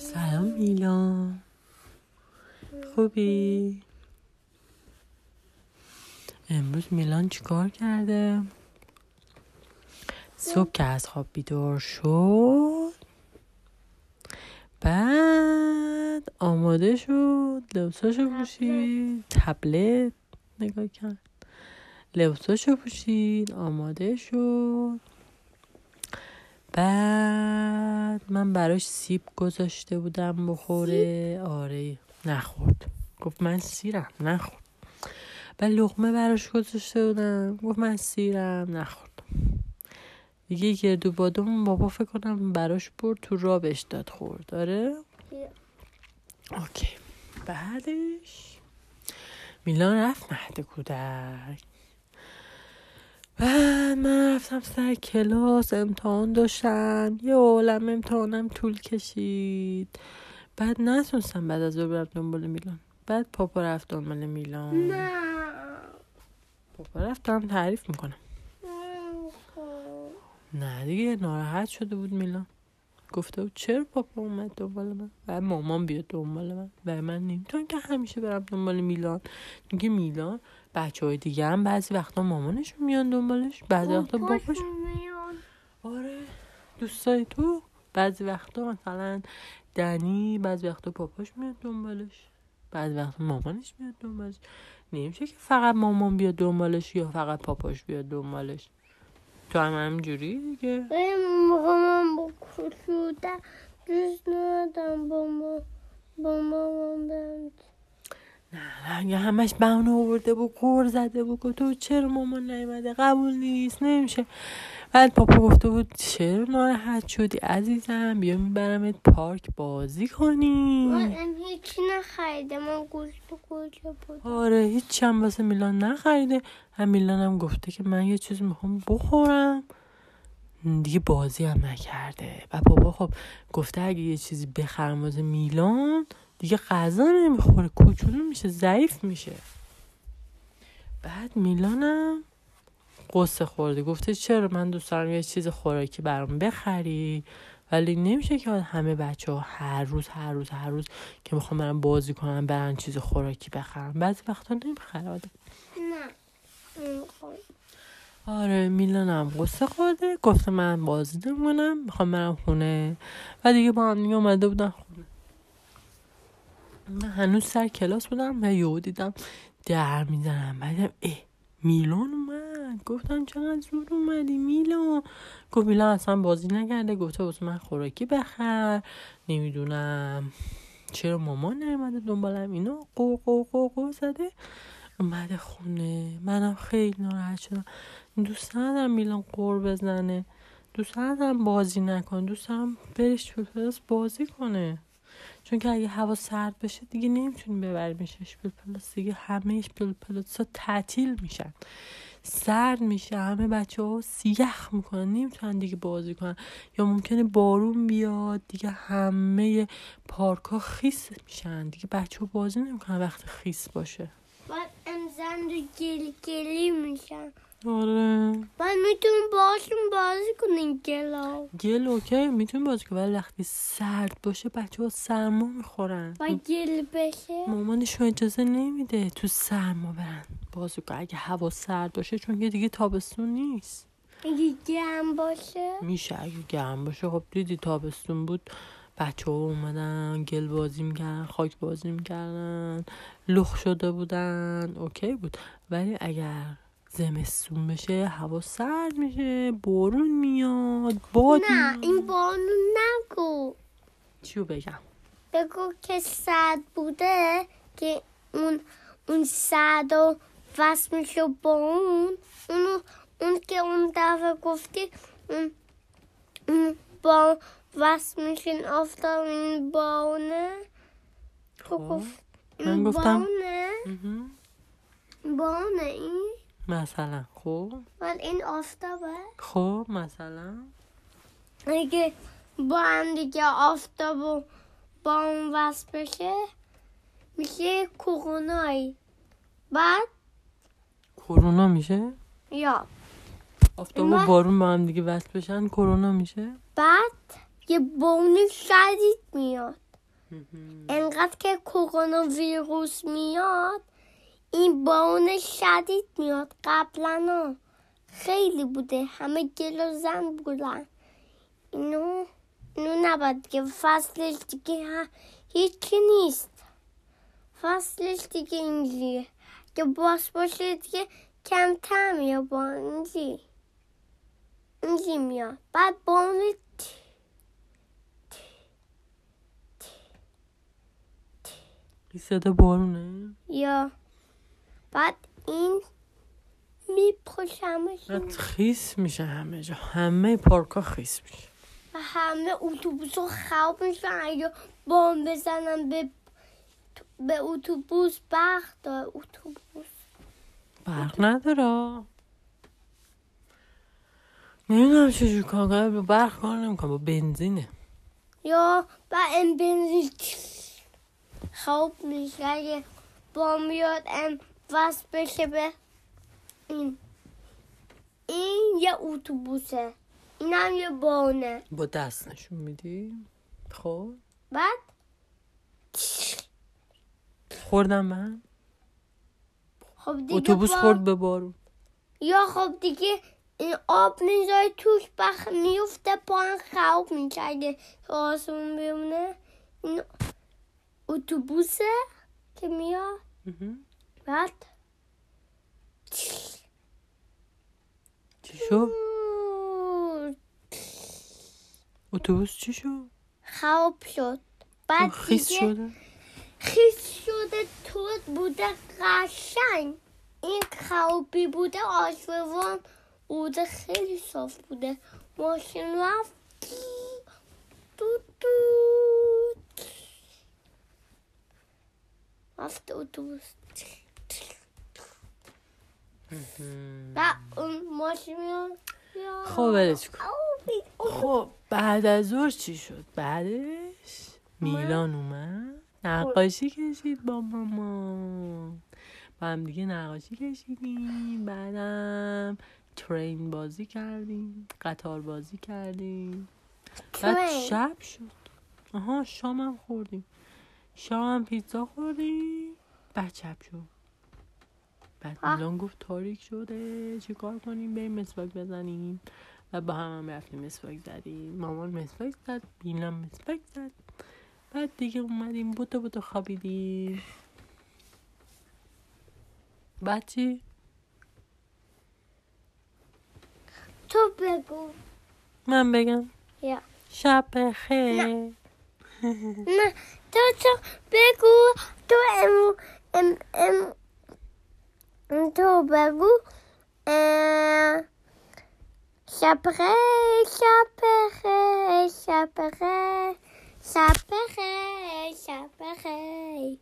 سلام میلان خوبی؟ امروز میلان چیکار کرده؟ صبح که از خواب بیدار شد بعد آماده شد لباساشو پوشید تبلت نگاه کرد لباساشو پوشید آماده شد بعد من براش سیب گذاشته بودم بخوره. آره. نخورد. گفت من سیرم. نخورد. بعد لغمه براش گذاشته بودم. گفت من سیرم. نخورد. دیگه گردو بادم بابا فکر کنم براش برد تو را بهش داد خورد. داره اوکی. بعدش میلان رفت مهد کودک. بعد من رفتم سر کلاس امتحان داشتم. یه عالم امتحانم طول کشید. بعد نتونستم بعد از برم دنبال میلان. بعد پاپا رفت دنبال میلان. نه. پاپا رفتم تعریف می‌کنم. نه دیگه ناراحت شده بود میلان. گفته بود چرا پاپا اومد دنبال من؟ و مامان بیاد دنبال من. و من نمی‌تونم که همیشه برم دنبال میلان. میگه میلان بچه های دیگه هم بعضی وقتا مامانشون میان دنبالش. بعضی وقتا باباش. آره دوستای تو. بعضی وقتا مثلا دنی بعضی وقتا پاپاش میاد دنبالش. بعضی وقتا مامانش میاد دنبالش. نمیشه که فقط مامان بیاد دنبالش یا فقط پاپاش بیاد دنبالش. تو هم همینجوری دیگه. این موقع من با کشودم دوست ندارم با ما با برم نه نه همش بهونه آورده بود قور زده بود تو چرا مامان نیومده؟ قبول نیست نمیشه. بعد پاپا گفته بود چرا ناراحت شدی عزیزم؟ بیا میبرمت پارک بازی کنی. من هیچی نخریده من گوشت کجا بود آره هیچی هم واسه میلان نخریده. هم میلان هم گفته که من یه چیز می‌خوام بخورم. دیگه بازی هم نکرده. و بابا خب گفته اگه یه چیزی بخرم واسه میلان دیگه غذا نمی‌خوره کوچولو میشه ضعیف میشه. بعد میلانم قصه خورده. گفته چرا من دوست دارم یه چیز خوراکی برام بخری؟ ولی نمیشه که همه بچه ها هر روز هر روز هر روز که می‌خوام برم بازی کنم برن چیز خوراکی بخرم. بعضی وقتا نمی‌خره آدم. نه. آره میلانم قصه خورده. گفته من بازی نمونم می‌خوام برم خونه. و دیگه با هم دیگه اومده بودن خونه. من هنوز سر کلاس بودم و یهو دیدم در می‌زنم. بعدم اه میلان اومد. گفتم چقدر زود اومدی میلان؟ گفت میلان اصلا بازی نکرده. گفته واسه من خوراکی بخر. نمی‌دونم چرا مامان نیومده دنبالم. اینا قو قو قو قو زده. اومده خونه. منم خیلی ناراحت شدم. دوست ندارم میلان قور بزنه. دوست ندارم بازی نکنه. دوست برش تو بازی کنه. چون که اگه هوا سرد بشه دیگه نمی‌تونیم ببریمش پلاس دیگه همه پلاس ها تعطیل میشن. سرد میشه. همه بچه ها سیخ می‌کنن. نمی‌تونن دیگه بازی کنن. یا ممکنه بارون بیاد. دیگه همه پارک ها خیس میشن. دیگه بچه ها بازی نمی‌کنن وقتی خیس باشه. بعد امزن رو گل گلی میشن. آره. بعد می‌تونیم باشون بازی کنیم گلا گل اوکی. می‌تونیم بازی کنیم. ولی وقتی سرد باشه بچه ها سرما می‌خورن. و گل بشه. مامانشون اجازه نمیده تو سرما برن بازی کن اگه هوا سرد باشه چون که دیگه تابستون نیست. اگه گرم باشه. میشه اگه گرم باشه. خب دیدی تابستون بود. بچه ها اومدن گل بازی می‌کردن خاک بازی می‌کردن لخ شده بودن. اوکی بود. ولی اگر زمستون بشه هوا سرد میشه بارون میاد باد نه. این بانو نگو چیو بگم بگو که سرد بوده که اون اون سرد و وصل میشه با اون اونو اون که اون دفعه گفتی اون, اون با وصل میشین آفتاب این باونه تو خب. گفت این گفتم. باونه. باونه این مثلا خب؟ ولی این آفتابه؟ خب مثلا. اگه با هم دیگه آفتاب و با اون وصل بشه میشه کرونایی بعد؟ کرونا میشه؟ یا. آفتاب و بارون با هم دیگه وصل بشن کرونا میشه؟ بعد یه بونی شدید میاد. انقدر که کرونا ویروس میاد این بارون شدید میاد قبلا خیلی بوده. همه گل و زن بودن. اینو اینو نباید که فصلش دیگه هیچی نیست. فصلش دیگه اینجوریه. که باز باشه دیگه کمتر میاد با اینجی. اینجی میاد. بعد بارون این صدا بارونه؟ یا بعد این میپوشمش بعد خیس میشه همه جا. همه پارکا خیس میشه. و همه اتوبوس رو خواب میشن یا بام بزنن به به اتوبوس برق داره اتوبوس. برق نداره. نمی‌دونم چجور کار کنه با برق کار نمی‌کنه با بنزینه. یا با این بنزین خواب میشه. اگه بام بیاد ام وصل بشه به این این یه اتوبوسه این هم یه بانه با دست نشون میدی خب بعد خوردم من خب دیگه اتوبوس با- خورد به بارون یا خب دیگه این آب می‌ذاره توش بخ میفته پایین خواب میشه اگه آسمون بیمونه این اتوبوسه که میاد. بعد چی شد اتوبوس چی شد خواب شد بعد خیس شده خیس شده تود بوده قشنگ این خوابی بوده آسمان بوده خیلی صاف بوده ماشین رفت دو دو رفت اتوبوس و اون ماشین خب ولش کن. آبی. خب بعد از ظهر چی شد؟ بعدش میلان اومد. نقاشی کشید با ماما. با هم دیگه نقاشی کشیدیم. بعدم ترین بازی کردیم. قطار بازی کردیم. بعد. شب شد. آها شام هم خوردیم. شام هم پیتزا خوردیم. بعد شب شد. بعد. میلان گفت تاریک شده. چیکار کنیم؟ بریم مسواک بزنیم. و با هم هم رفتیم مسواک زدیم. مامان مسواک زد. میلان مسواک زد. بعد دیگه اومدیم بوتا بوتا خوابیدیم. بعد چی؟ تو بگو. من بگم. یا. شب بخیر. نه. تو تو بگو. تو ام ام ام تو بگو اه، شب بخیر شب بخیر